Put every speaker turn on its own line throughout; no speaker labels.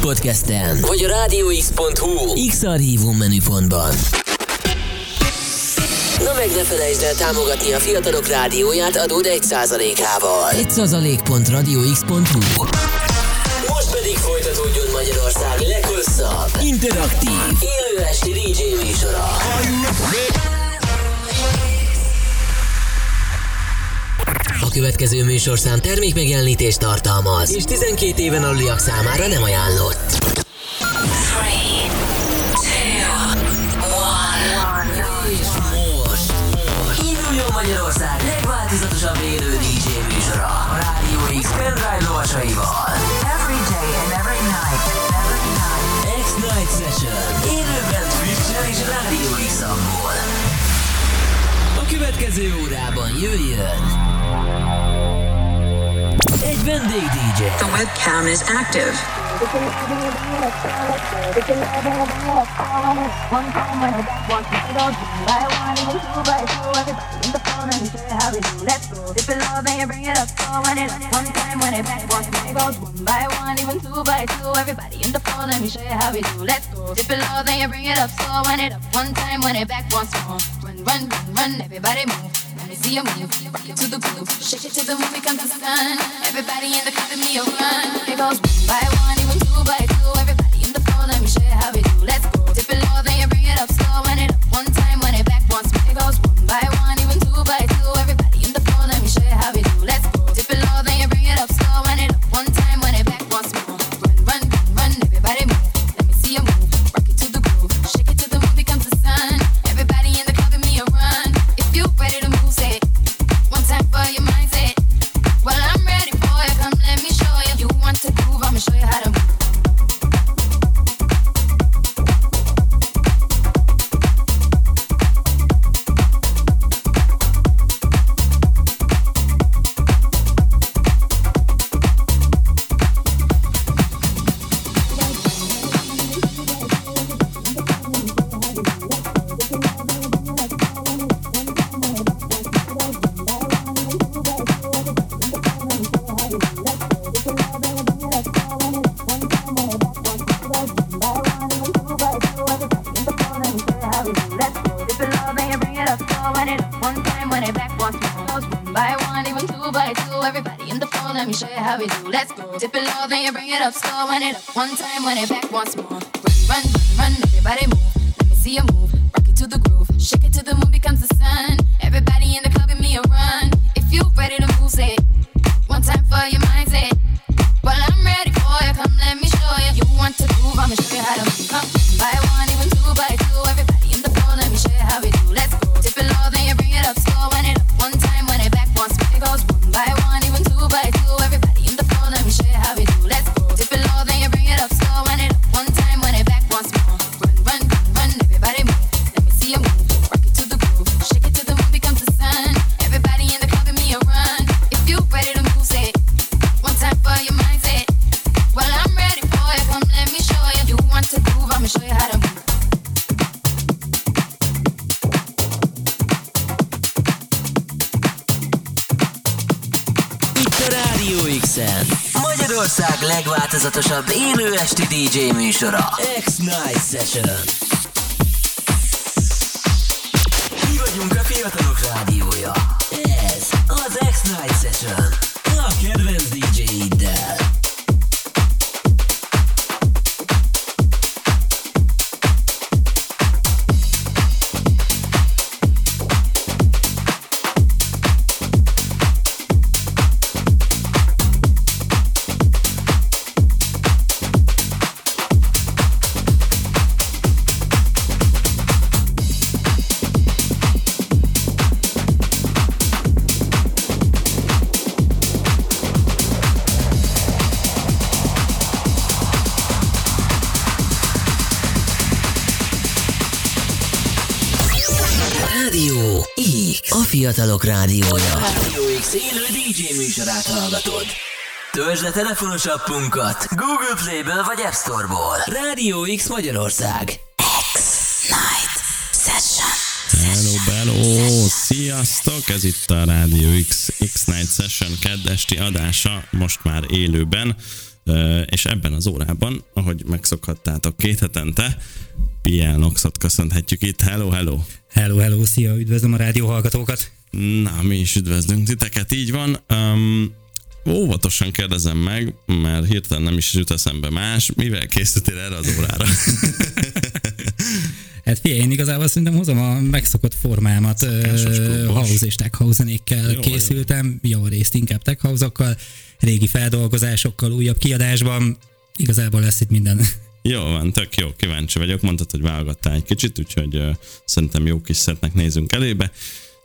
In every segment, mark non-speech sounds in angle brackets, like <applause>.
podcasten, vagy a rádióx.hu X-Archívum menüpontban. Na meg ne felejtsd el támogatni a fiatalok rádióját adód 1%-ával. 1%.radiox.hu Most pedig folytatódjon Magyarország leghosszabb, interaktív, élő esti DJ műsora. A következő műsorszám termékmegjelenítést tartalmaz, és 12 éven aluliak számára nem ajánlott. És most induljon Magyarország legváltozatosabb élő DJ műsora a Rádió X pendrive lovasaival.
Every day and every night. Every night.
X-Night Session. Élőben Twitch-en és Rádió x A következő órában jöjjön egy DJ.
The webcam is active.
Let's go. Dip it low, then you bring it up. So when it one time when it back once it goes one by one, even two by two. Everybody in the phone, let me show you how we do. Let's go. Dip it low, then you bring it up. So when it up one time when it back once more. Run, run, run, run. Everybody move. See you move. Rock it to the groove. Shake it to the movie comes the sun. Everybody in the club, give me a run. It goes one by one, even two by two. Everybody in the phone, let me show you how we do. Let's go. Dip it low, then you bring it up. Slow when it up one time when it back once. It goes one,
DJ műsora. X-Night Session. Mi vagyunk a fiatalok rádiója. Ez az X-Night Session. Fiatalok rádiója. Rádió X élő DJ műsorát hallgatod. Töltsd le telefonos appunkat Google Play-ből vagy App Store-ból. Rádió X Magyarország. X-Night Session.
Hello, hello! Sziasztok! Ez itt a Radio X X-Night Session keddesti adása, most már élőben. És ebben az órában, ahogy megszokhattátok két hetente, Piel Noxot köszönhetjük itt. Hello, hello!
Hello, hello, szia, üdvözlöm a rádió hallgatókat!
Na, mi is üdvözlünk titeket, így van. Um, óvatosan kérdezem meg, mert hirtelen nem is jut eszembe más, mivel készültél erre az órára? <laughs>
Hát figyelj, én igazából szerintem hozom a megszokott formámat. House és tech house zenékkel
Jó,
készültem, jó. részt inkább tech house régi feldolgozásokkal, újabb kiadásban. Igazából lesz itt minden. <laughs>
Jó van, tök jó, kíváncsi vagyok. Mondtad, hogy válogattál egy kicsit, úgyhogy uh, szerintem jó kis szetnek nézünk elébe.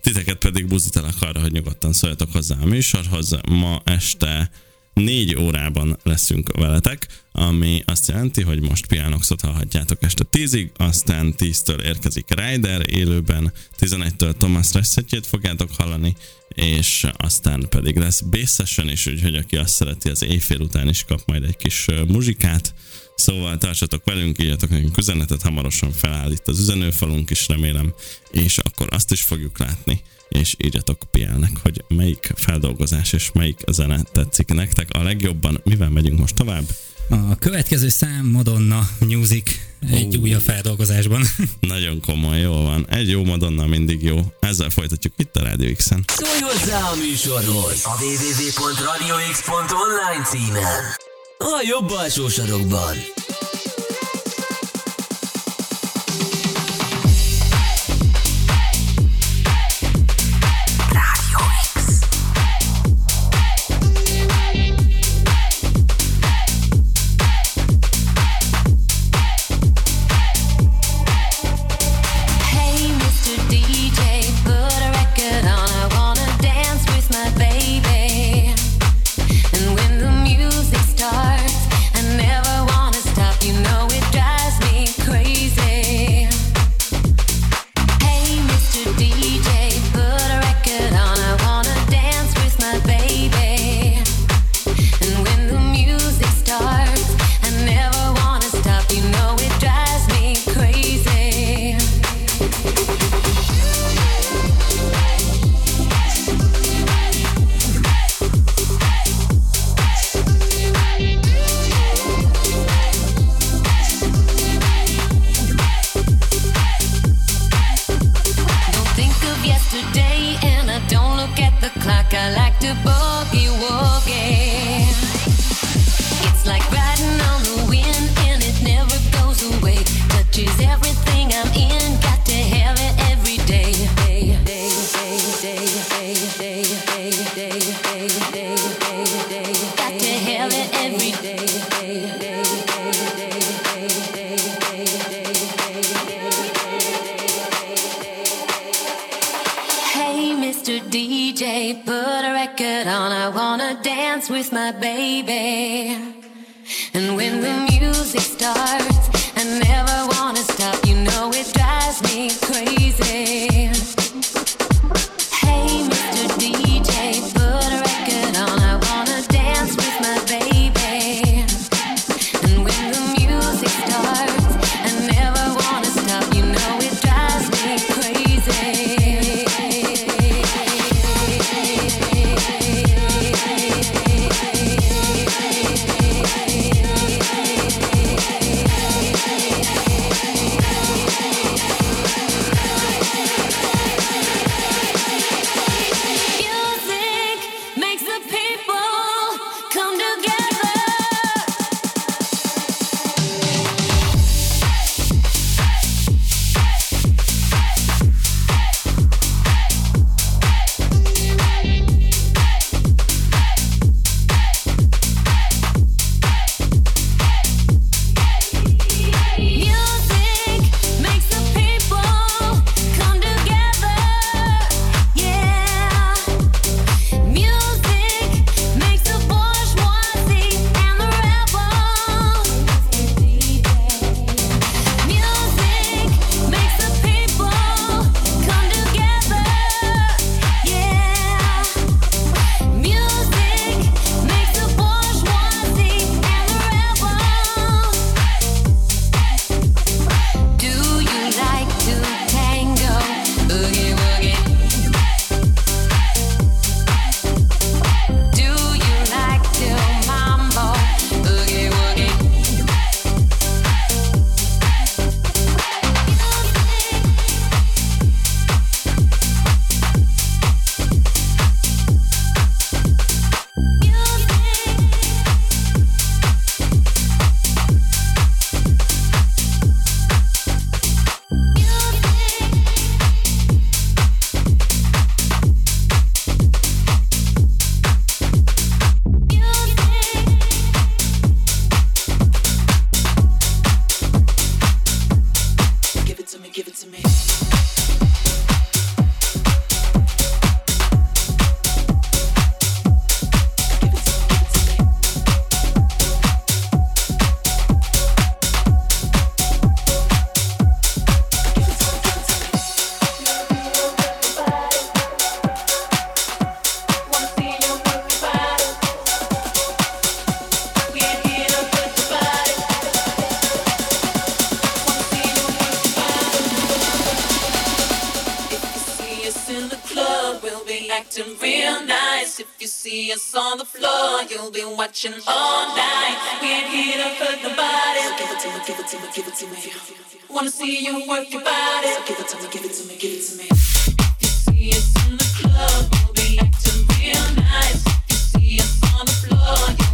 Titeket pedig buzdítalak arra, hogy nyugodtan szóljatok hozzá a műsorhoz. Ma este négy órában leszünk veletek, ami azt jelenti, hogy most Pianoxot hallhatjátok este 10-ig, aztán 10-től érkezik Ryder élőben, 11-től Thomas Reszetjét fogjátok hallani, és aztán pedig lesz Session is, úgyhogy aki azt szereti, az éjfél után is kap majd egy kis muzsikát. Szóval tartsatok velünk, írjatok nekünk üzenetet, hamarosan feláll itt az üzenőfalunk is remélem, és akkor azt is fogjuk látni, és írjatok Pielnek, hogy melyik feldolgozás és melyik zene tetszik nektek a legjobban. Mivel megyünk most tovább?
A következő szám Madonna Music egy
Ó.
újabb feldolgozásban. <laughs>
Nagyon komoly, jól van. Egy jó Madonna mindig jó. Ezzel folytatjuk itt a Radio X-en.
Szólj hozzá a műsorhoz a www.radiox.online címen. A jobb alsó sarokban.
Give it to me, give it to me. Wanna see you work your body. So give it to me, give it to me, give it to me. You see us in the club, we'll be acting real nice. You see us on the floor.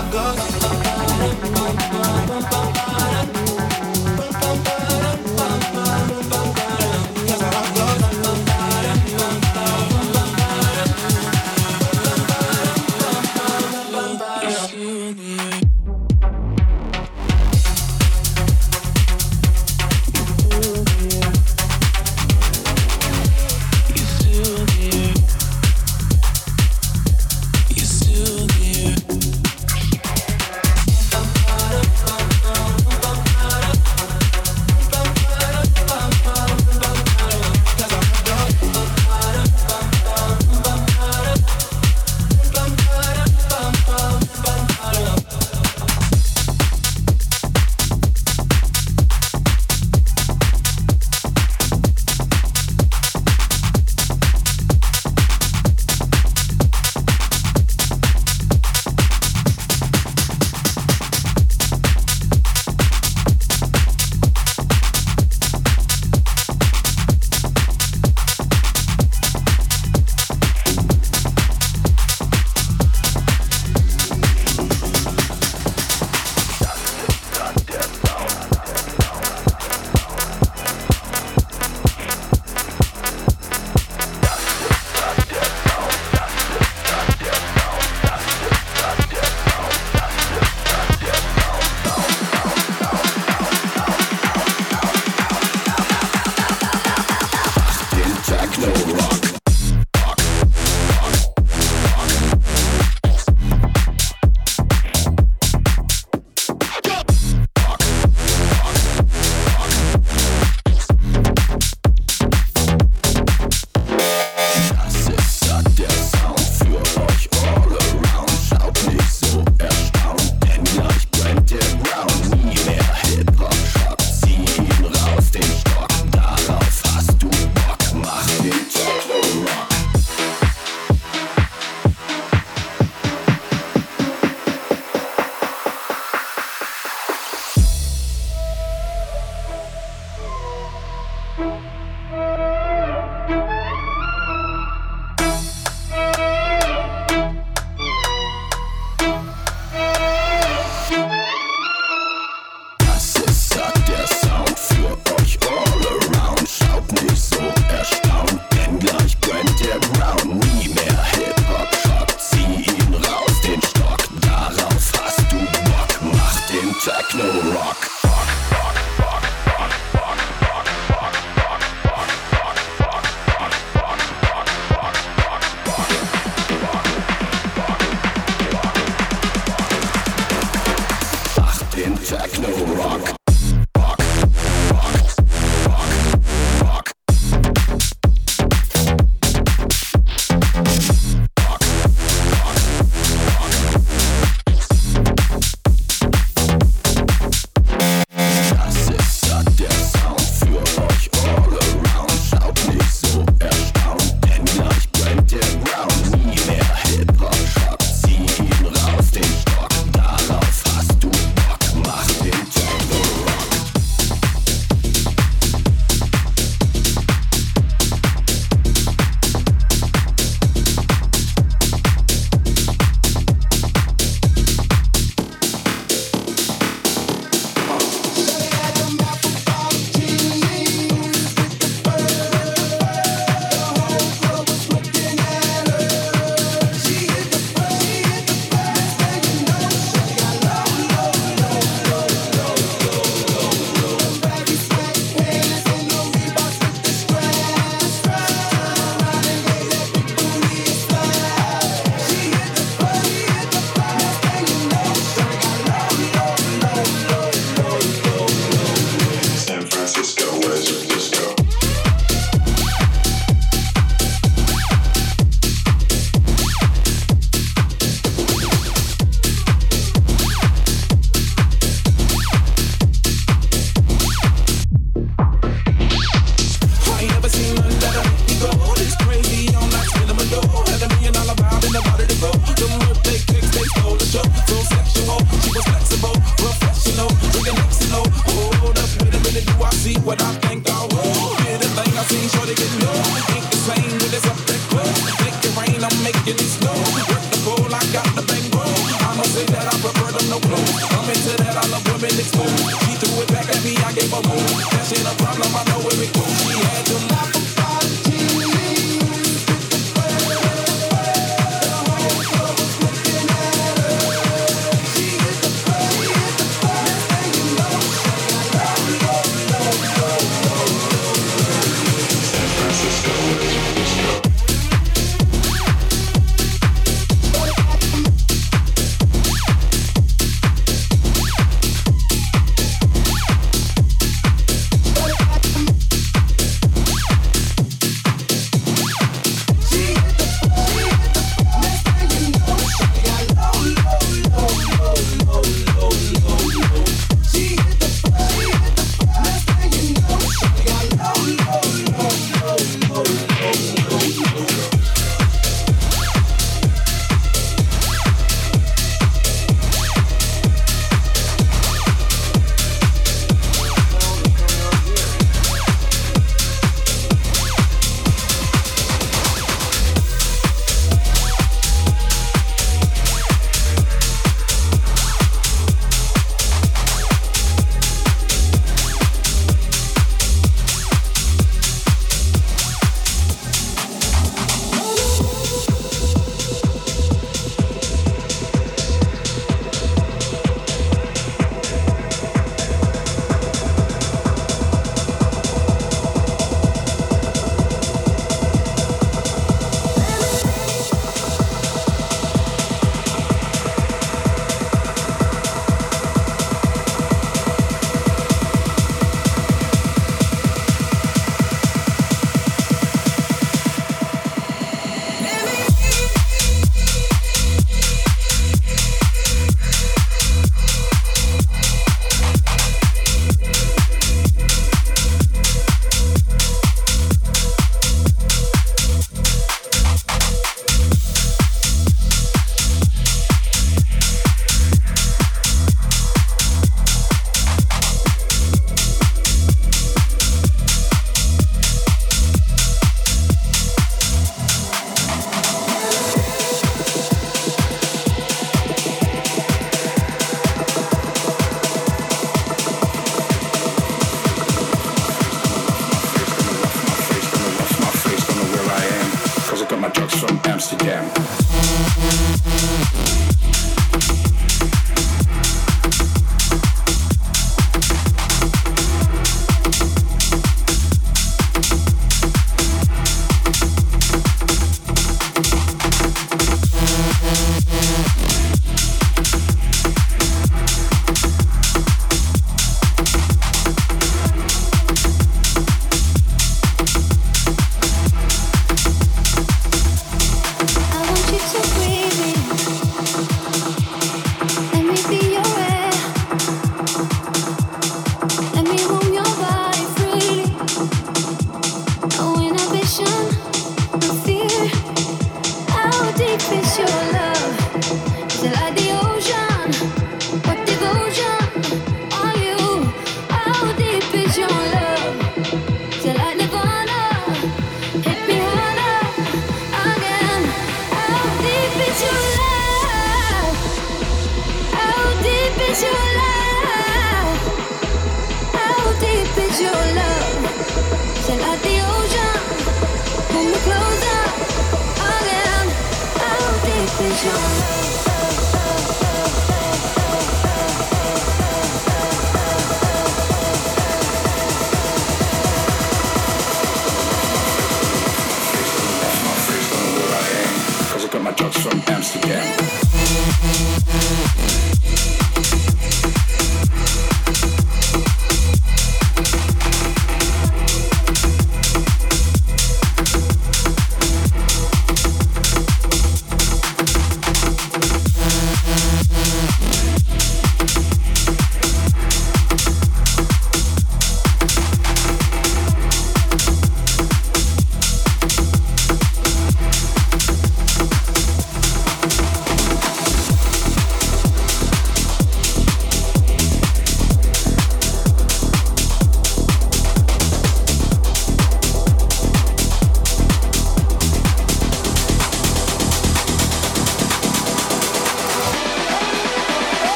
my
guts.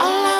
all I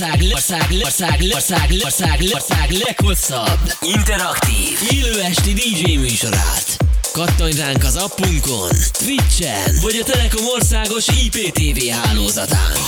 ország, ország, ország, ország, ország, ország leghosszabb, interaktív, élő esti DJ műsorát. Kattanj ránk az appunkon, Twitchen, vagy a Telekom országos IPTV hálózatán.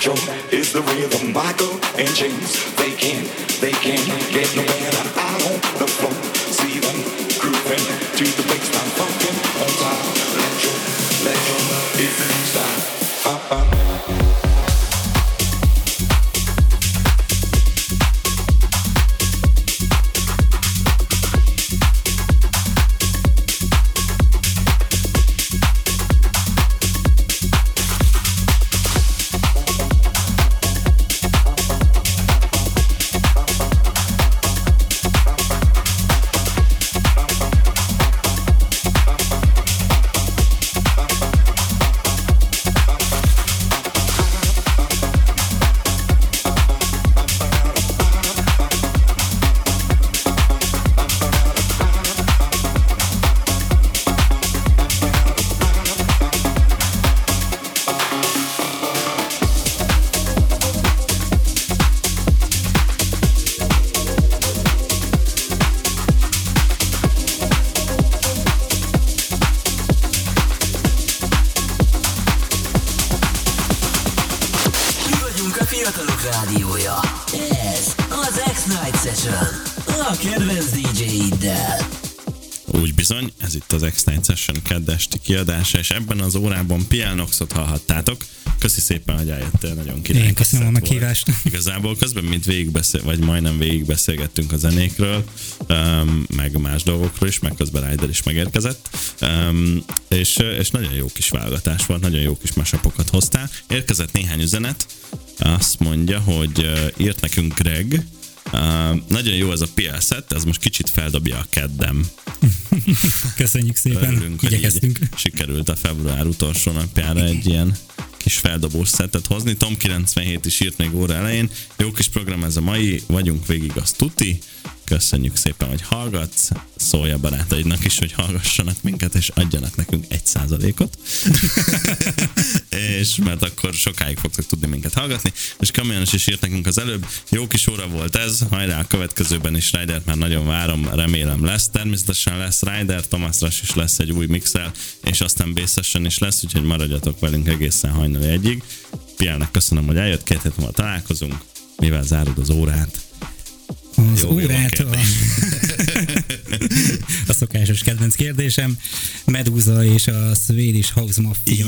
Electro is the rhythm. Michael and James,
bizony, ez itt az X-Night Session keddesti kiadása, és ebben az órában PL Noxot hallhattátok. Köszi szépen, hogy eljöttél, nagyon király.
Én köszönöm a meghívást. <laughs>
Igazából közben, mint végigbeszél, vagy majdnem végigbeszélgettünk a zenékről, um, meg más dolgokról is, meg közben Ryder is megérkezett, um, és, és nagyon jó kis válogatás volt, nagyon jó kis masapokat hoztál. Érkezett néhány üzenet, azt mondja, hogy uh, írt nekünk Greg, Uh, nagyon jó ez a PL set, ez most kicsit feldobja a keddem. <laughs>
Köszönjük szépen,
Örülünk,
igyekeztünk.
sikerült a február utolsó napjára egy ilyen kis feldobós szettet hozni. Tom 97 is írt még óra elején. Jó kis program ez a mai, vagyunk végig, az tuti. Köszönjük szépen, hogy hallgatsz. Szólj a barátaidnak is, hogy hallgassanak minket, és adjanak nekünk egy százalékot. <laughs> és mert akkor sokáig fogtok tudni minket hallgatni. És Kamionos is írt nekünk az előbb. Jó kis óra volt ez, hajrá a következőben is Rider, már nagyon várom, remélem lesz. Természetesen lesz Rider, Thomas is lesz egy új mixel, és aztán Bassession is lesz, úgyhogy maradjatok velünk egészen hajnali egyig. Piának köszönöm, hogy eljött, két hét találkozunk. Mivel zárod az órát?
Az
Jó, jó a
órát <laughs> a, a szokásos kedvenc kérdésem. Medusa és a Swedish House Mafia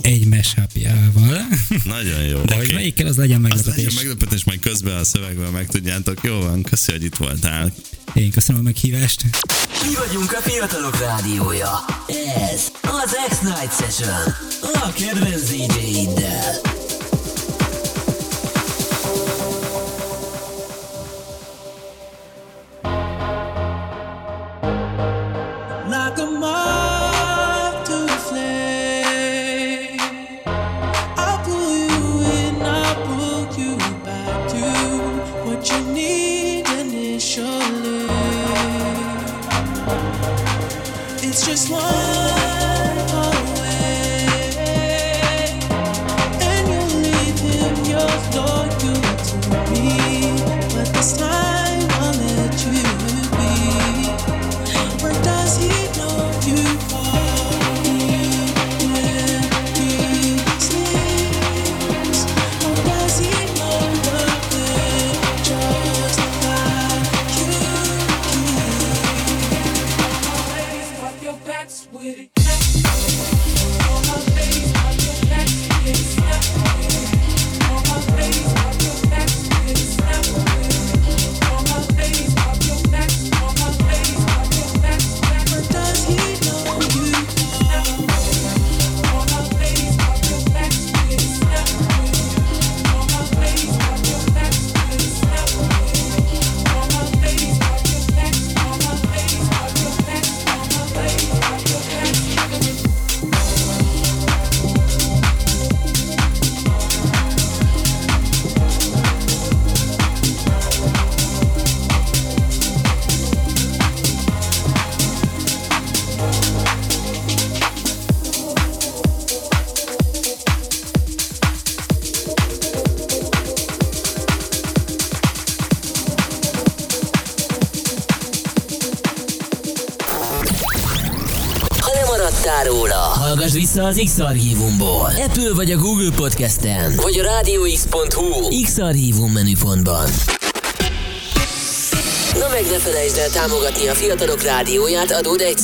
egy mashupjával.
Nagyon jó.
De hogy
Oké.
melyikkel, az legyen
Az legyen
meglepetés.
meglepetés, majd közben a szövegben megtudjátok. Jó van, köszi, hogy itt voltál.
Én köszönöm a meghívást.
Mi vagyunk a fiatalok rádiója. Ez az X-Night Session. A kedvenc DJ-iddel.
Vissza az X-Archívumból. Apple vagy a Google Podcasten, vagy a rádióx.hu X-Archívum menüpontban. Na meg ne felejtsd el támogatni a fiatalok rádióját adód 1